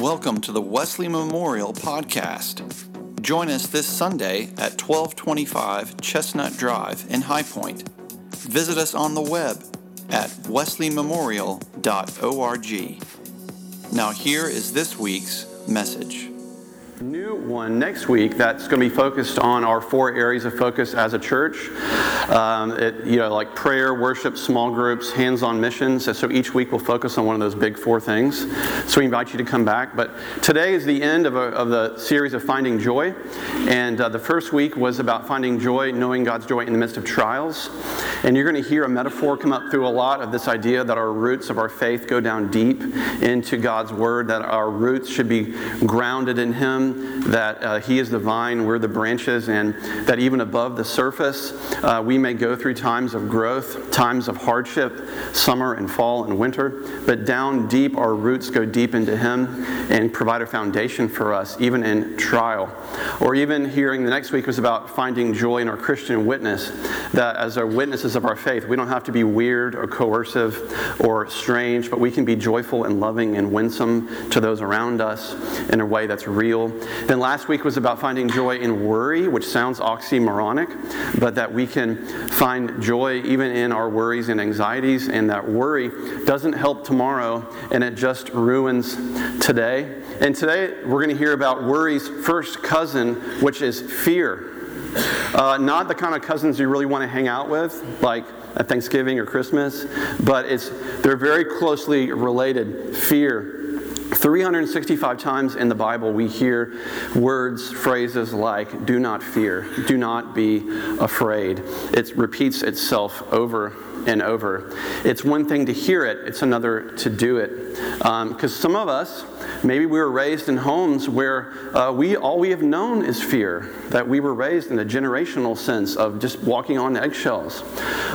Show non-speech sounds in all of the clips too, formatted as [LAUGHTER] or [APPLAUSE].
Welcome to the Wesley Memorial Podcast. Join us this Sunday at 1225 Chestnut Drive in High Point. Visit us on the web at wesleymemorial.org. Now, here is this week's message new one next week that's going to be focused on our four areas of focus as a church. Um, it, you know, like prayer, worship, small groups, hands-on missions. So each week we'll focus on one of those big four things. So we invite you to come back. But today is the end of, a, of the series of Finding Joy. And uh, the first week was about finding joy, knowing God's joy in the midst of trials. And you're going to hear a metaphor come up through a lot of this idea that our roots of our faith go down deep into God's Word, that our roots should be grounded in Him that uh, He is the vine, we're the branches, and that even above the surface, uh, we may go through times of growth, times of hardship, summer and fall and winter, but down deep, our roots go deep into Him and provide a foundation for us, even in trial. Or even hearing the next week was about finding joy in our Christian witness, that as our witnesses of our faith, we don't have to be weird or coercive or strange, but we can be joyful and loving and winsome to those around us in a way that's real then last week was about finding joy in worry, which sounds oxymoronic, but that we can find joy even in our worries and anxieties, and that worry doesn't help tomorrow and it just ruins today. And today we're going to hear about worry's first cousin, which is fear. Uh, not the kind of cousins you really want to hang out with, like at Thanksgiving or Christmas, but it's they're very closely related. Fear 365 times in the Bible, we hear words, phrases like, do not fear, do not be afraid. It repeats itself over and over. It's one thing to hear it, it's another to do it. Because um, some of us, maybe we were raised in homes where uh, we all we have known is fear, that we were raised in a generational sense of just walking on eggshells.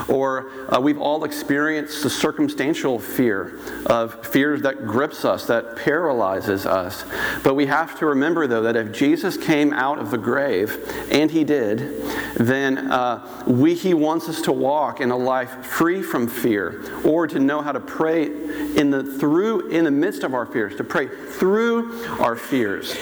Or uh, we've all experienced the circumstantial fear of fears that grips us, that paralyzes us. But we have to remember, though, that if Jesus came out of the grave, and he did, then uh, we, he wants us to walk in a life free from fear, or to know how to pray in the through in the midst of our fears, to pray through our fears.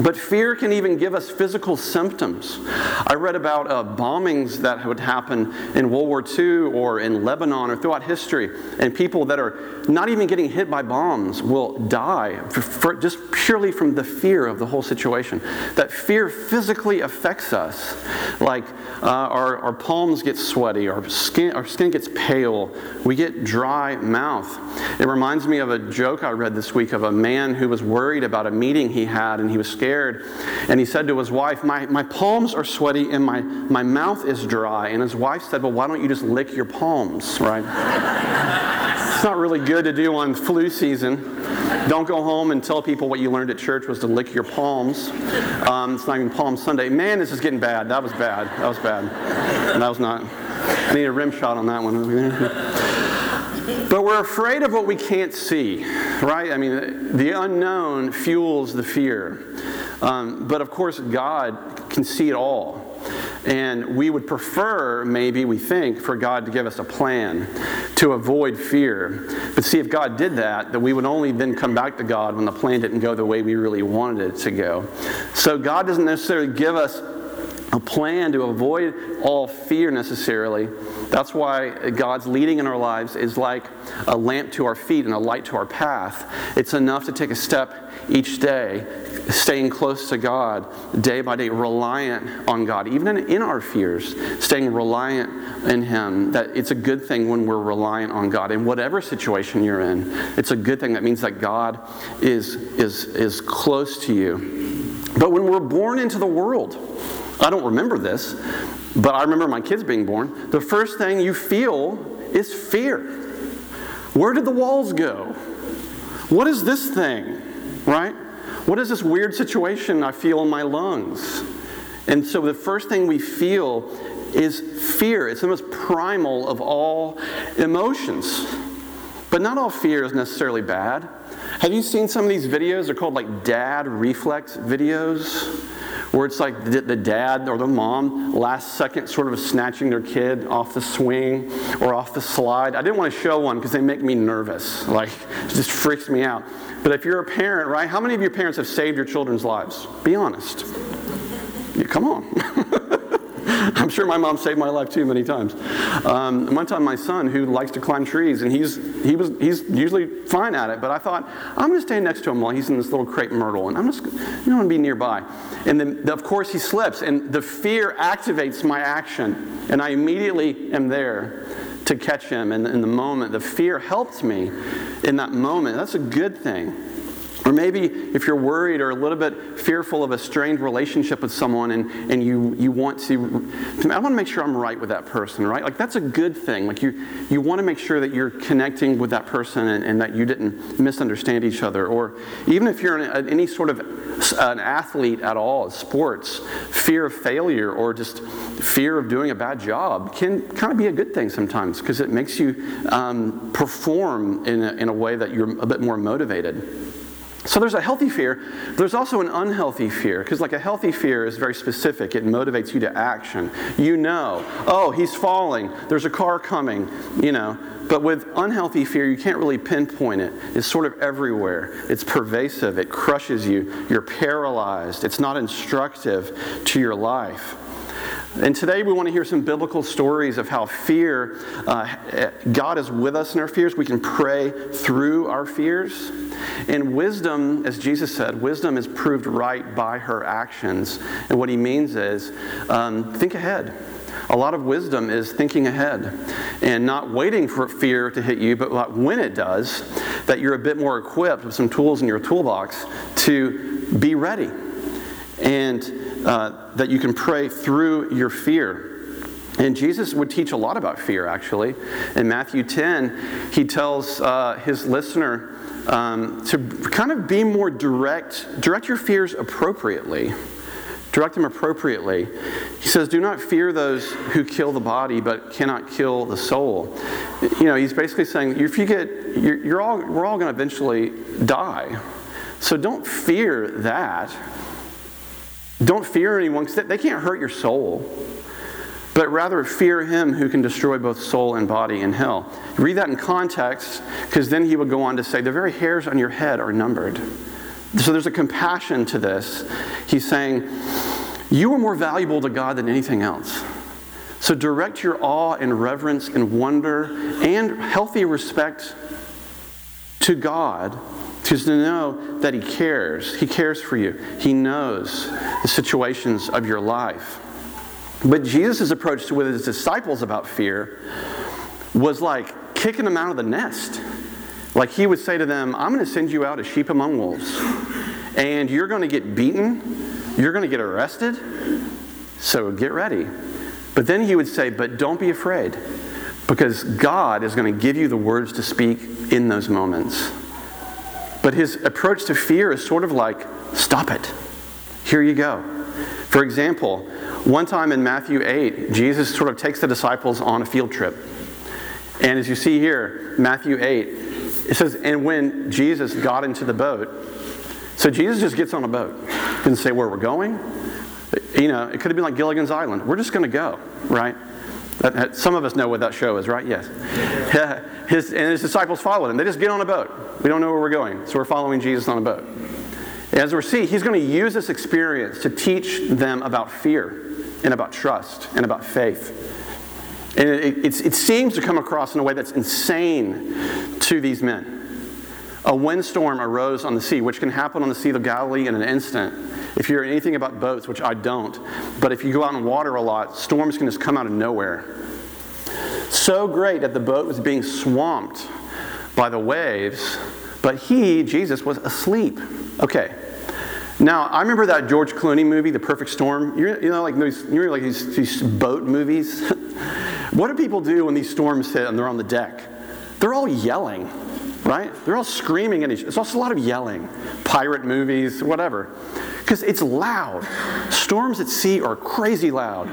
But fear can even give us physical symptoms. I read about uh, bombings that would happen in World War II or in Lebanon or throughout history, and people that are not even getting hit by bombs will die for, for just purely from the fear of the whole situation. That fear physically affects us. Like uh, our, our palms get sweaty, our skin, our skin gets pale, we get dry mouth. It reminds me of a joke I read this week of a man who was worried about a meeting he had and he was scared. And he said to his wife, My, my palms are sweaty and my, my mouth is dry. And his wife said, Well, why don't you just lick your palms, right? it's not really good to do on flu season. Don't go home and tell people what you learned at church was to lick your palms. Um, it's not even Palm Sunday. Man, this is getting bad. That was bad. That was bad. And that was not. I need a rim shot on that one. But we're afraid of what we can't see, right? I mean, the unknown fuels the fear. Um, but of course, God can see it all. And we would prefer, maybe we think, for God to give us a plan to avoid fear. But see, if God did that, that we would only then come back to God when the plan didn't go the way we really wanted it to go. So God doesn't necessarily give us a plan to avoid all fear necessarily. That's why God's leading in our lives is like a lamp to our feet and a light to our path. It's enough to take a step each day, staying close to God day by day, reliant on God, even in, in our fears, staying reliant in Him. That it's a good thing when we're reliant on God. In whatever situation you're in, it's a good thing. That means that God is, is, is close to you. But when we're born into the world, I don't remember this, but I remember my kids being born. The first thing you feel is fear. Where did the walls go? What is this thing? Right? What is this weird situation I feel in my lungs? And so the first thing we feel is fear. It's the most primal of all emotions. But not all fear is necessarily bad. Have you seen some of these videos? They're called like dad reflex videos where it's like the, dad or the mom last second sort of snatching their kid off the swing or off the slide. I didn't want to show one because they make me nervous. Like, it just freaks me out. But if you're a parent, right, how many of your parents have saved your children's lives? Be honest. Yeah, come on. [LAUGHS] [LAUGHS] I'm sure my mom saved my life too many times. Um, one time, my son, who likes to climb trees, and he's he was he's usually fine at it, but I thought I'm going to stand next to him while he's in this little crepe myrtle, and I'm just you know, going to be nearby. And then, of course, he slips, and the fear activates my action, and I immediately am there to catch him. And in the moment, the fear helped me in that moment. That's a good thing. Or maybe if you're worried or a little bit fearful of a strained relationship with someone and, and you, you want to, I want to make sure I'm right with that person, right? Like that's a good thing. Like you, you want to make sure that you're connecting with that person and, and that you didn't misunderstand each other. Or even if you're in any sort of an athlete at all, sports, fear of failure or just fear of doing a bad job can kind of be a good thing sometimes because it makes you um, perform in a, in a way that you're a bit more motivated. So there's a healthy fear. There's also an unhealthy fear, because like a healthy fear is very specific. It motivates you to action. You know, oh, he's falling. There's a car coming, you know. But with unhealthy fear, you can't really pinpoint it. It's sort of everywhere. It's pervasive. It crushes you. You're paralyzed. It's not instructive to your life. And today we want to hear some biblical stories of how fear, uh, God is with us in our fears. We can pray through our fears. And wisdom, as Jesus said, wisdom is proved right by her actions. And what he means is um, think ahead. A lot of wisdom is thinking ahead and not waiting for fear to hit you, but when it does, that you're a bit more equipped with some tools in your toolbox to be ready. And uh, that you can pray through your fear. And Jesus would teach a lot about fear, actually. In Matthew 10, he tells uh, his listener um, to kind of be more direct, direct your fears appropriately. Direct them appropriately. He says, Do not fear those who kill the body but cannot kill the soul. You know, he's basically saying, if you get, you're, you're all, we're all going to eventually die. So don't fear that. Don't fear anyone because they can't hurt your soul, but rather fear him who can destroy both soul and body in hell. Read that in context because then he would go on to say, The very hairs on your head are numbered. So there's a compassion to this. He's saying, You are more valuable to God than anything else. So direct your awe and reverence and wonder and healthy respect to God because to know that He cares, He cares for you, He knows the situations of your life. But Jesus' approach to with his disciples about fear was like kicking them out of the nest. Like he would say to them, I'm going to send you out as sheep among wolves, and you're going to get beaten, you're going to get arrested, so get ready. But then he would say, But don't be afraid, because God is going to give you the words to speak in those moments. But his approach to fear is sort of like, stop it. Here you go. For example, one time in Matthew 8, Jesus sort of takes the disciples on a field trip. And as you see here, Matthew 8, it says, and when Jesus got into the boat, so Jesus just gets on a boat. Didn't say where we're going. You know, it could have been like Gilligan's Island. We're just going to go, right? Some of us know what that show is, right? Yes. [LAUGHS] His, and his disciples followed him. They just get on a boat. We don't know where we're going, so we're following Jesus on a boat. As we see, he's going to use this experience to teach them about fear and about trust and about faith. And it, it, it seems to come across in a way that's insane to these men. A windstorm arose on the sea, which can happen on the Sea of Galilee in an instant. If you're anything about boats, which I don't, but if you go out in water a lot, storms can just come out of nowhere. So great that the boat was being swamped by the waves, but he, Jesus, was asleep. Okay. Now, I remember that George Clooney movie, The Perfect Storm. you you know, like you like these, these boat movies. [LAUGHS] what do people do when these storms hit and they're on the deck? They're all yelling, right? They're all screaming at each. It's also a lot of yelling. Pirate movies, whatever, because it's loud. Storms at sea are crazy loud.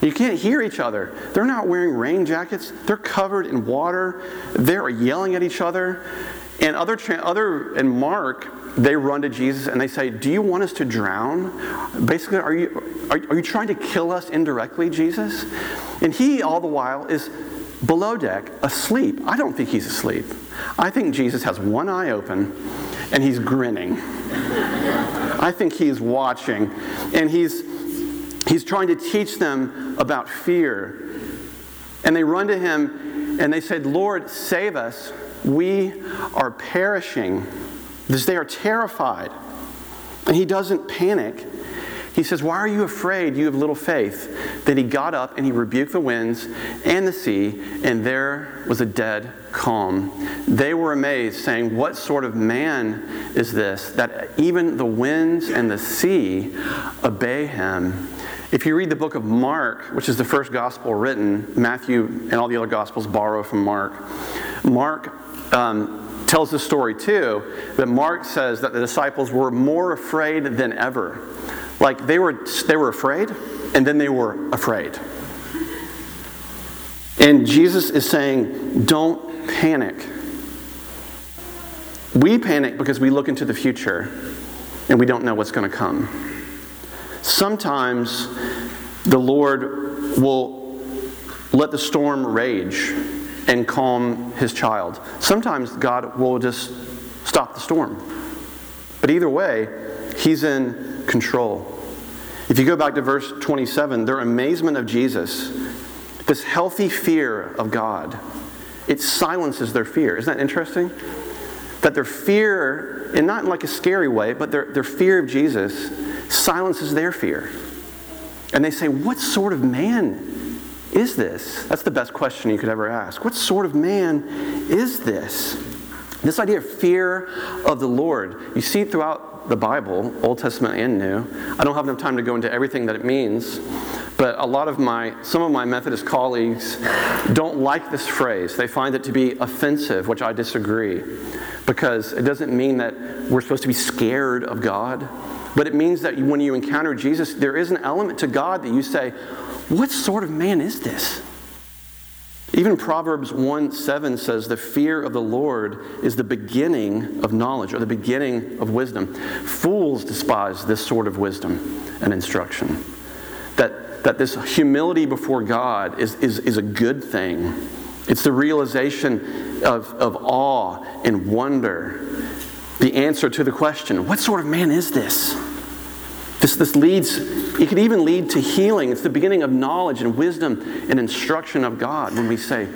You can't hear each other. They're not wearing rain jackets. They're covered in water. They're yelling at each other. And other, other and Mark, they run to Jesus and they say, Do you want us to drown? Basically, are you, are, are you trying to kill us indirectly, Jesus? And he, all the while, is below deck, asleep. I don't think he's asleep. I think Jesus has one eye open and he's grinning. [LAUGHS] I think he's watching and he's, he's trying to teach them about fear. And they run to him and they said, Lord, save us. We are perishing they are terrified. And he doesn't panic. He says, Why are you afraid? You have little faith. Then he got up and he rebuked the winds and the sea, and there was a dead calm. They were amazed, saying, What sort of man is this that even the winds and the sea obey him? If you read the book of Mark, which is the first gospel written, Matthew and all the other gospels borrow from Mark. Mark um, tells the story too that Mark says that the disciples were more afraid than ever. Like they were, they were afraid, and then they were afraid. And Jesus is saying, don't panic. We panic because we look into the future and we don't know what's going to come. Sometimes the Lord will let the storm rage and calm his child. Sometimes God will just stop the storm. But either way, he's in control. If you go back to verse 27, their amazement of Jesus, this healthy fear of God, it silences their fear. Isn't that interesting? That their fear, and not in like a scary way, but their, their fear of Jesus silences their fear. And they say, What sort of man is this? That's the best question you could ever ask. What sort of man is this? This idea of fear of the Lord, you see it the Bible, Old Testament and New. I don't have enough time to go into everything that it means, but a lot of my, some of my Methodist colleagues don't like this phrase. They find it to be offensive, which I disagree, because it doesn't mean that we're supposed to be scared of God. But it means that when you encounter Jesus, there is an element to God that you say, What sort of man is this? Even Proverbs 1 7 says, The fear of the Lord is the beginning of knowledge or the beginning of wisdom. Fools despise this sort of wisdom and instruction. That, that this humility before God is, is, is a good thing. It's the realization of, of awe and wonder the answer to the question what sort of man is this? This, this leads, it could even lead to healing. It's the beginning of knowledge and wisdom and instruction of God when we say,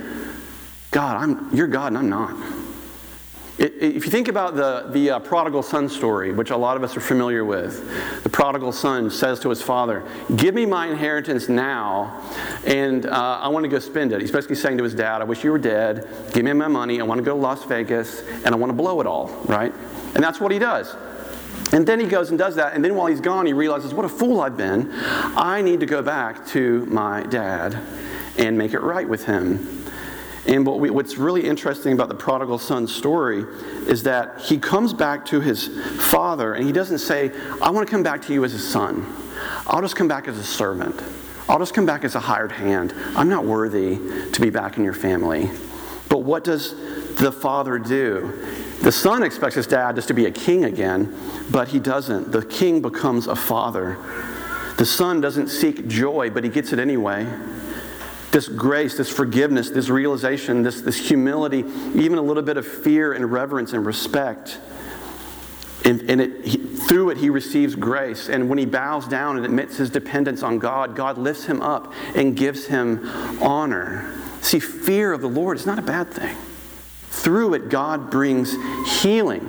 God, I'm, you're God and I'm not. It, if you think about the, the uh, prodigal son story, which a lot of us are familiar with, the prodigal son says to his father, Give me my inheritance now, and uh, I want to go spend it. He's basically saying to his dad, I wish you were dead. Give me my money. I want to go to Las Vegas, and I want to blow it all, right? And that's what he does. And then he goes and does that. And then while he's gone, he realizes, what a fool I've been. I need to go back to my dad and make it right with him. And what we, what's really interesting about the prodigal son story is that he comes back to his father and he doesn't say, I want to come back to you as a son. I'll just come back as a servant. I'll just come back as a hired hand. I'm not worthy to be back in your family. But what does the father do? The son expects his dad just to be a king again, but he doesn't. The king becomes a father. The son doesn't seek joy, but he gets it anyway. This grace, this forgiveness, this realization, this, this humility, even a little bit of fear and reverence and respect. And, and it, he, through it, he receives grace. And when he bows down and admits his dependence on God, God lifts him up and gives him honor. See, fear of the Lord is not a bad thing. Through it, God brings healing.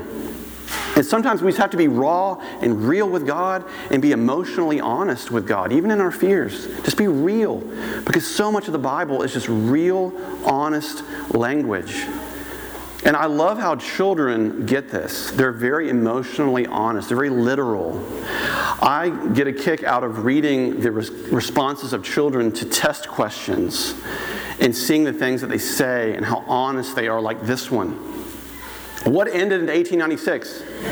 And sometimes we just have to be raw and real with God and be emotionally honest with God, even in our fears. Just be real. Because so much of the Bible is just real, honest language. And I love how children get this. They're very emotionally honest, they're very literal. I get a kick out of reading the responses of children to test questions and seeing the things that they say and how honest they are, like this one. What ended in 1896? [LAUGHS]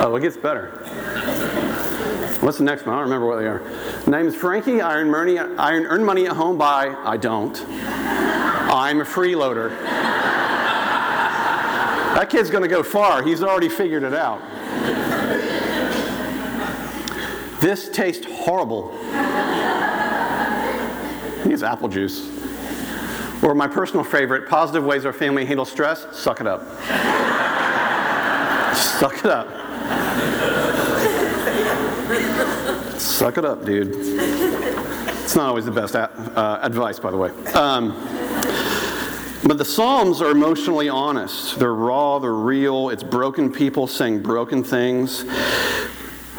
oh, it gets better. What's the next one? I don't remember what they are. Name is Frankie. I earn money, I earn money at home by I don't. I'm a freeloader. [LAUGHS] That kid's going to go far. He's already figured it out. This tastes horrible. He's apple juice. Or my personal favorite, positive ways our family handles stress, suck it up. suck it up. suck it up, dude. It's not always the best uh, advice, by the way. Um, but the Psalms are emotionally honest. They're raw, they're real. It's broken people saying broken things.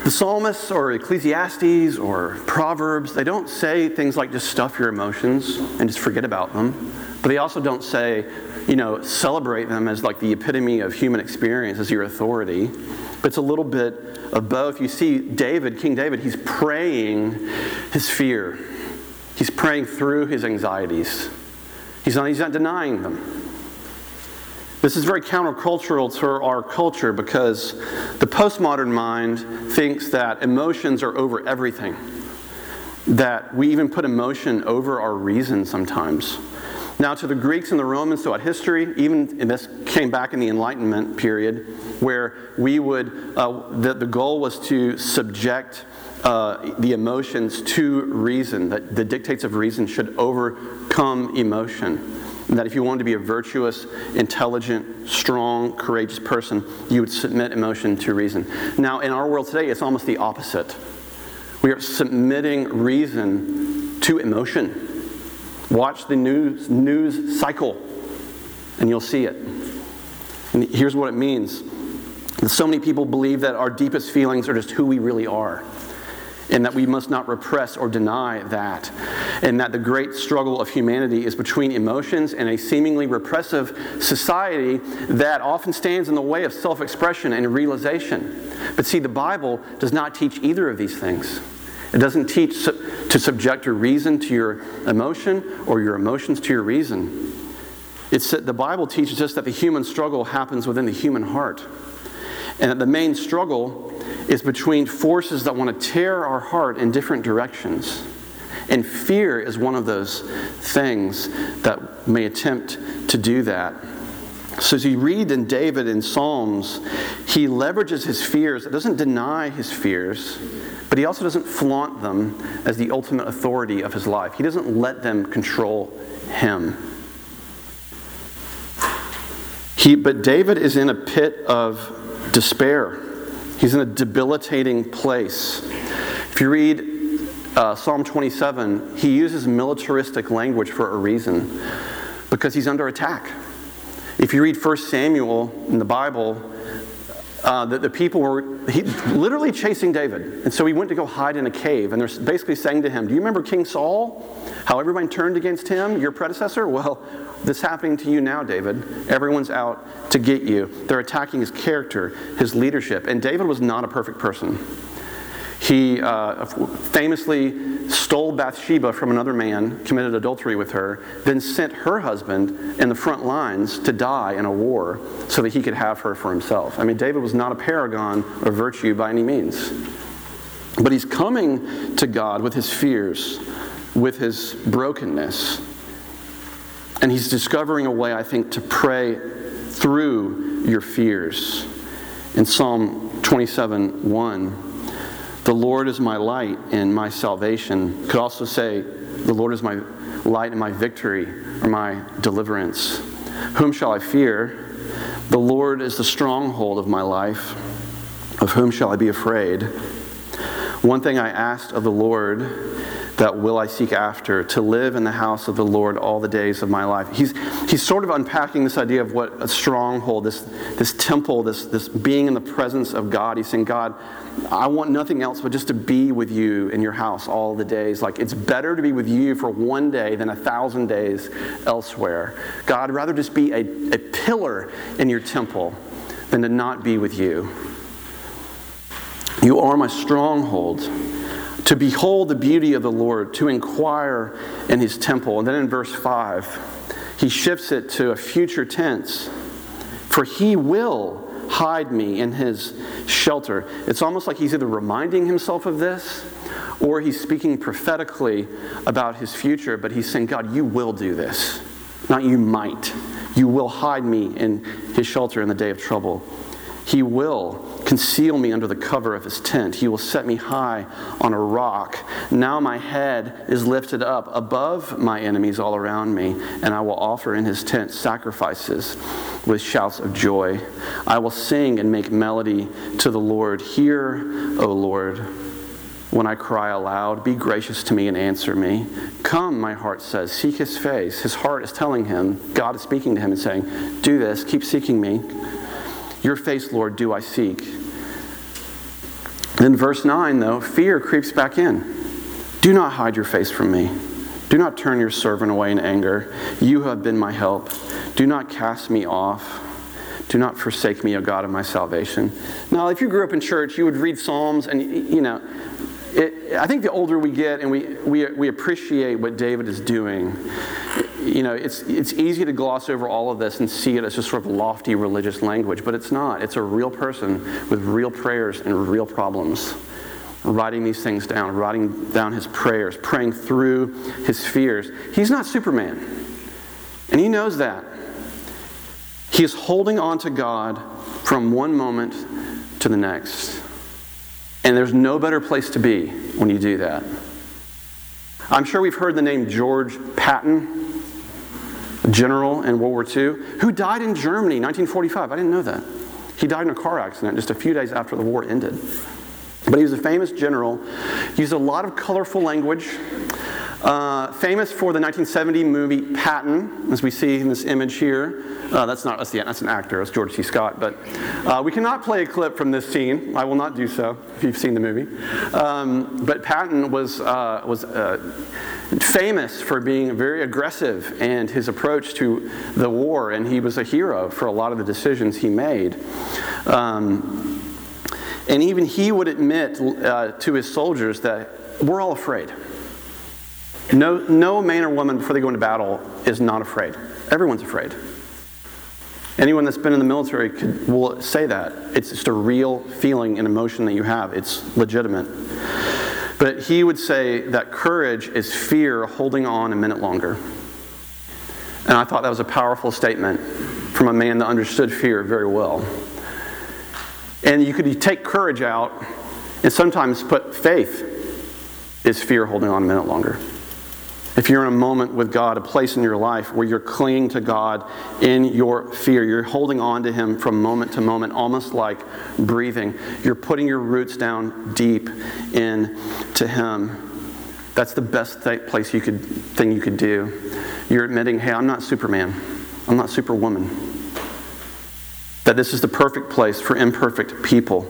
The psalmists or Ecclesiastes or Proverbs, they don't say things like just stuff your emotions and just forget about them. But they also don't say, you know, celebrate them as like the epitome of human experience as your authority. But it's a little bit of both. You see, David, King David, he's praying his fear, he's praying through his anxieties. He's not, he's not denying them. This is very countercultural to our culture because the postmodern mind thinks that emotions are over everything, that we even put emotion over our reason sometimes. Now, to the Greeks and the Romans throughout history, even this came back in the Enlightenment period, where we would, uh, the, the goal was to subject uh, the emotions to reason, that the dictates of reason should overcome emotion. That if you wanted to be a virtuous, intelligent, strong, courageous person, you would submit emotion to reason. Now, in our world today, it's almost the opposite. We are submitting reason to emotion. Watch the news, news cycle, and you'll see it. And here's what it means. So many people believe that our deepest feelings are just who we really are and that we must not repress or deny that, and that the great struggle of humanity is between emotions and a seemingly repressive society that often stands in the way of self expression and realization. But see, the Bible does not teach either of these things. It doesn't teach to subject your reason to your emotion or your emotions to your reason. It's, the Bible teaches us that the human struggle happens within the human heart. And that the main struggle is between forces that want to tear our heart in different directions. And fear is one of those things that may attempt to do that. So, as you read in David in Psalms, he leverages his fears. It doesn't deny his fears, but he also doesn't flaunt them as the ultimate authority of his life. He doesn't let them control him. He, but David is in a pit of despair. He's in a debilitating place. If you read uh, Psalm 27, he uses militaristic language for a reason because he's under attack. If you read 1 Samuel in the Bible, uh, the, the, people were he, literally chasing David. And so he went to go hide in a cave. And they're basically saying to him, Do you remember King Saul? How everyone turned against him, your predecessor? Well, this happening to you now, David. Everyone's out to get you. They're attacking his character, his leadership. And David was not a perfect person. He uh, famously stole Bathsheba from another man, committed adultery with her, then sent her husband in the front lines to die in a war so that he could have her for himself. I mean, David was not a paragon of virtue by any means. But he's coming to God with his fears, with his brokenness and he's discovering a way, I think, to pray through your fears. In Psalm 27 1, the Lord is my light and my salvation. Could also say, the Lord is my light and my victory or my deliverance. Whom shall I fear? The Lord is the stronghold of my life. Of whom shall I be afraid? One thing I asked of the Lord that will I seek after, to live in the house of the Lord all the days of my life. He's, he's sort of unpacking this idea of what a stronghold, this, this temple, this, this being in the presence of God. He's saying, God, I want nothing else but just to be with you in your house all the days. Like, it's better to be with you for one day than a thousand days elsewhere. God, I'd rather just be a, a pillar in your temple than to not be with you. You are my stronghold to behold the beauty of the Lord, to inquire in his temple. And then in verse 5, he shifts it to a future tense. For he will hide me in his shelter. It's almost like he's either reminding himself of this or he's speaking prophetically about his future, but he's saying, God, you will do this. Not you might. You will hide me in his shelter in the day of trouble. He will conceal me under the cover of his tent. He will set me high on a rock. Now my head is lifted up above my enemies all around me, and I will offer in his tent sacrifices with shouts of joy. I will sing and make melody to the Lord. Hear, O Lord, when I cry aloud. Be gracious to me and answer me. Come, my heart says, seek his face. His heart is telling him, God is speaking to him and saying, Do this, keep seeking me. Your face, Lord, do I seek. Then, verse 9, though, fear creeps back in. Do not hide your face from me. Do not turn your servant away in anger. You have been my help. Do not cast me off. Do not forsake me, O God of my salvation. Now, if you grew up in church, you would read Psalms, and, you know, it, I think the older we get and we, we, we appreciate what David is doing, you know, it's, it's easy to gloss over all of this and see it as just sort of lofty religious language, but it's not. It's a real person with real prayers and real problems. Writing these things down, writing down his prayers, praying through his fears. He's not Superman. And he knows that. He is holding on to God from one moment to the next. And there's no better place to be when you do that. I'm sure we've heard the name George Patton, general in World War II, who died in Germany 1945. I didn't know that. He died in a car accident just a few days after the war ended. But he was a famous general, he used a lot of colorful language. Uh, famous for the 1970 movie Patton, as we see in this image here. Uh, that's not us yet, that's an actor, it's George C. Scott. But uh, we cannot play a clip from this scene. I will not do so if you've seen the movie. Um, but Patton was, uh, was uh, famous for being very aggressive and his approach to the war, and he was a hero for a lot of the decisions he made. Um, and even he would admit to his soldiers that we're all afraid. No, no man or woman before they go into battle is not afraid. Everyone's afraid. Anyone that's been in the military could, will say that. It's just a real feeling and emotion that you have. It's legitimate. But he would say that courage is fear holding on a minute longer. And I thought that was a powerful statement from a man that understood fear very well. And you could take courage out and sometimes put faith is fear holding on a minute longer. If you're in a moment with God, a place in your life where you're clinging to God in your fear, you're holding on to Him from moment to moment, almost like breathing. You're putting your roots down deep into Him. That's the best th- place you could thing you could do. You're admitting, "Hey, I'm not Superman. I'm not Superwoman." That this is the perfect place for imperfect people,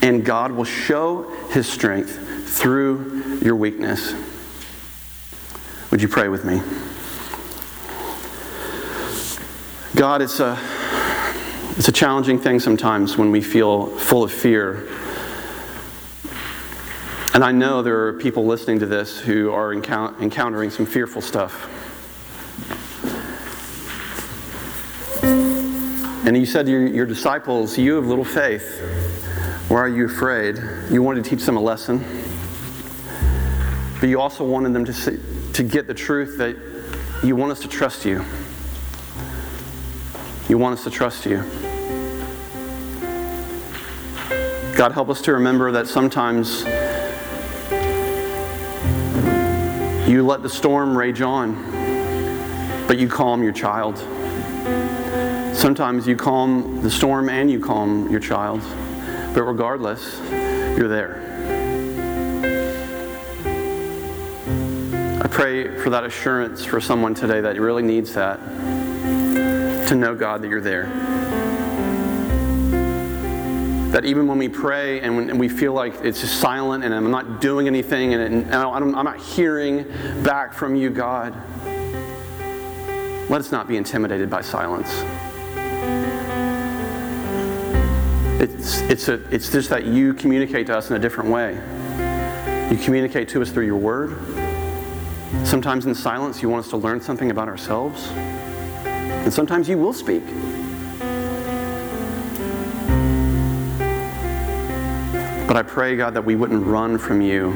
and God will show His strength through your weakness. Would you pray with me? God, it's a, it's a challenging thing sometimes when we feel full of fear. And I know there are people listening to this who are encou- encountering some fearful stuff. And you said to your, your disciples, You have little faith. Why are you afraid? You wanted to teach them a lesson. But you also wanted them to see, to get the truth that you want us to trust you. You want us to trust you. God, help us to remember that sometimes you let the storm rage on, but you calm your child. Sometimes you calm the storm and you calm your child, but regardless, you're there. I pray for that assurance for someone today that really needs that. To know, God, that you're there. That even when we pray and when we feel like it's just silent and I'm not doing anything and, I'm not hearing back from you, God, let us not be intimidated by silence. It's, it's, a, it's just that you communicate to us in a different way. You communicate to us through your word. Sometimes in silence, you want us to learn something about ourselves. And sometimes you will speak. But I pray, God, that we wouldn't run from you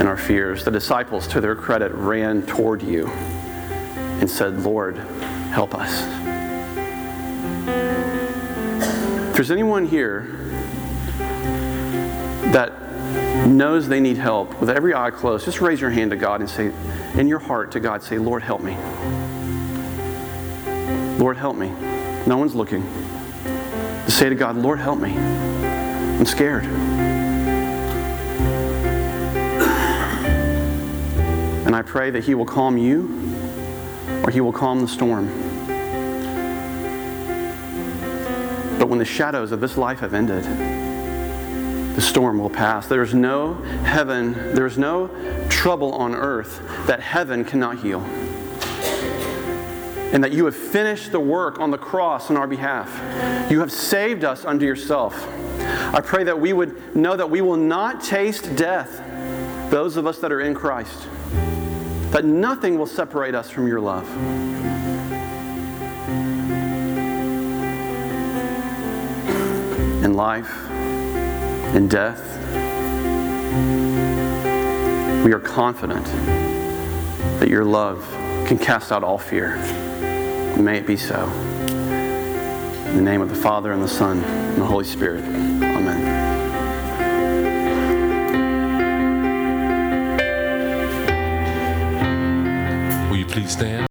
in our fears. The disciples, to their credit, ran toward you and said, Lord, help us. If there's anyone here that knows they need help, with every eye closed, just raise your hand to God and say, in your heart to God, say, Lord, help me. Lord, help me. No one's looking. To say to God, Lord, help me. I'm scared. And I pray that He will calm you or He will calm the storm. But when the shadows of this life have ended, the storm will pass. There's no heaven, there's no trouble on earth that heaven cannot heal. And that you have finished the work on the cross on our behalf. You have saved us unto yourself. I pray that we would know that we will not taste death, those of us that are in Christ, that nothing will separate us from your love. In life, in death, we are confident that your love can cast out all fear. May it be so. In the name of the Father, and the Son, and the Holy Spirit. Amen. Will you please stand?